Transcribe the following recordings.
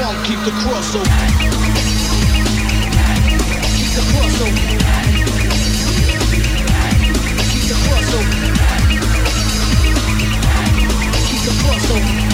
I'll keep the cross open. Keep the cross open. Keep the cross open. Keep the cross open.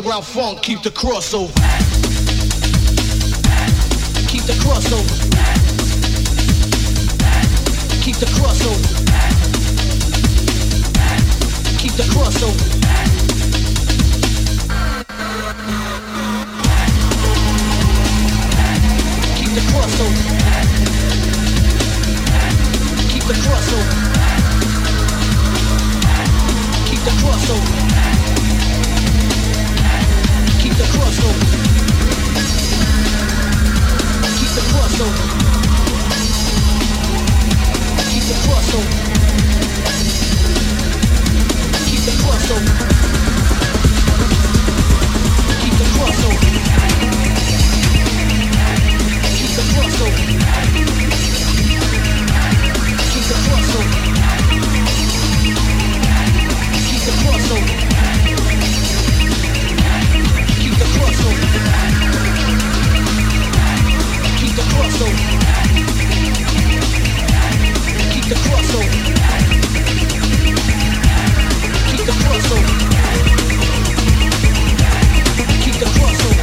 Underground funk, keep the crossover. Keep the crossover. Keep the crossover. Keep the crossover. Keep the crossover. Keep the crossover. Keep the crossover. Keep the crossover. Keep the crossover. Keep. Keep the crossover. Keep the crossover.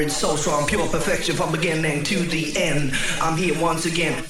words so strong, pure perfection from beginning to the end. I'm here once again.